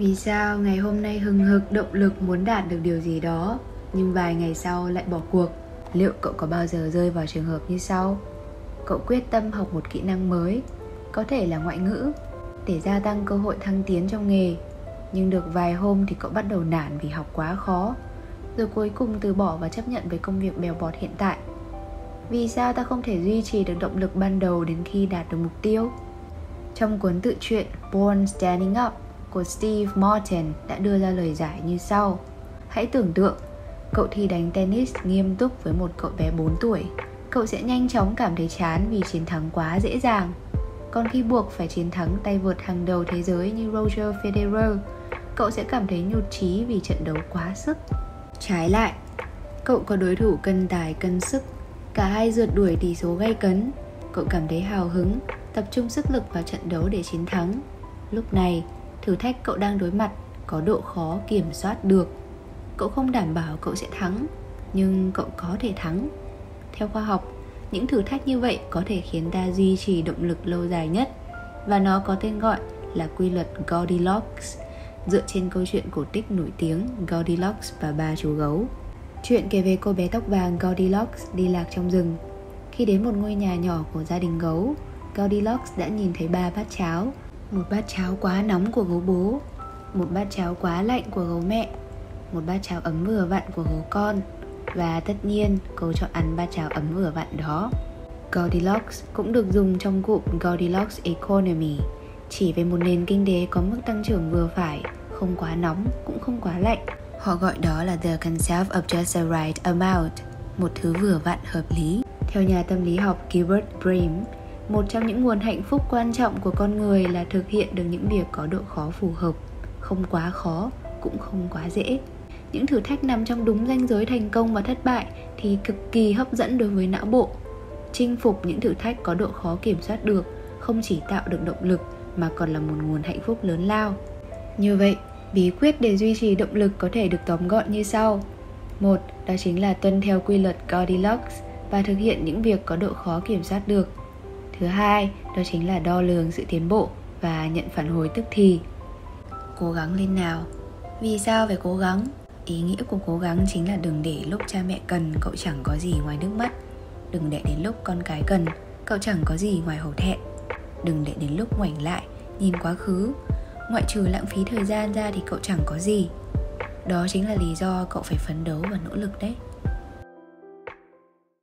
Vì sao ngày hôm nay hừng hực, động lực muốn đạt được điều gì đó, Nhưng vài ngày sau lại bỏ cuộc Liệu cậu có bao giờ rơi vào trường hợp như sau? Cậu quyết tâm học một kỹ năng mới, Có thể là ngoại ngữ, Để gia tăng cơ hội thăng tiến trong nghề Nhưng được vài hôm thì cậu bắt đầu nản vì học quá khó, Rồi cuối cùng từ bỏ và chấp nhận với công việc bèo bọt hiện tại Vì sao ta không thể duy trì được động lực ban đầu đến khi đạt được mục tiêu? Trong cuốn tự truyện Born Standing Up của Steve Martin đã đưa ra lời giải như sau. Hãy tưởng tượng Cậu thi đánh tennis nghiêm túc với một cậu bé 4 tuổi. Cậu sẽ nhanh chóng cảm thấy chán vì chiến thắng quá dễ dàng. Còn khi buộc phải chiến thắng tay vợt hàng đầu thế giới như Roger Federer Cậu sẽ cảm thấy nhụt chí vì trận đấu quá sức. Trái lại, cậu có đối thủ cân tài cân sức. Cả hai rượt đuổi tỷ số gay cấn. Cậu cảm thấy hào hứng, tập trung sức lực vào trận đấu để chiến thắng. Lúc này, thử thách cậu đang đối mặt có độ khó kiểm soát được cậu không đảm bảo cậu sẽ thắng nhưng cậu có thể thắng theo khoa học những thử thách như vậy có thể khiến ta duy trì động lực lâu dài nhất và nó có tên gọi là quy luật Goldilocks dựa trên câu chuyện cổ tích nổi tiếng Goldilocks và ba chú gấu. Chuyện kể về cô bé tóc vàng Goldilocks đi lạc trong rừng. Khi đến một ngôi nhà nhỏ của gia đình gấu, Goldilocks đã nhìn thấy ba bát cháo một bát cháo quá nóng của gấu bố một bát cháo quá lạnh của gấu mẹ một bát cháo ấm vừa vặn của gấu con và tất nhiên cô chọn ăn bát cháo ấm vừa vặn đó Goldilocks cũng được dùng trong cụm Goldilocks Economy chỉ về một nền kinh tế có mức tăng trưởng vừa phải, không quá nóng cũng không quá lạnh. Họ gọi đó là the concept of just the right amount, một thứ vừa vặn hợp lý. Theo nhà tâm lý học Gilbert Brim một trong những nguồn hạnh phúc quan trọng của con người là thực hiện được những việc có độ khó phù hợp. Không quá khó, cũng không quá dễ. Những thử thách nằm trong đúng ranh giới thành công và thất bại thì cực kỳ hấp dẫn đối với não bộ. Chinh phục những thử thách có độ khó kiểm soát được không chỉ tạo được động lực mà còn là một nguồn hạnh phúc lớn lao. Như vậy, bí quyết để duy trì động lực có thể được tóm gọn như sau. Một, đó chính là tuân theo quy luật Goldilocks và thực hiện những việc có độ khó kiểm soát được thứ hai, đó chính là đo lường sự tiến bộ và nhận phản hồi tức thì. Cố gắng lên nào. Vì sao phải cố gắng? Ý nghĩa của cố gắng chính là đừng để lúc cha mẹ cần, cậu chẳng có gì ngoài nước mắt. Đừng để đến lúc con cái cần, cậu chẳng có gì ngoài hổ thẹn. Đừng để đến lúc ngoảnh lại, nhìn quá khứ. Ngoại trừ lãng phí thời gian ra thì cậu chẳng có gì. Đó chính là lý do cậu phải phấn đấu và nỗ lực đấy.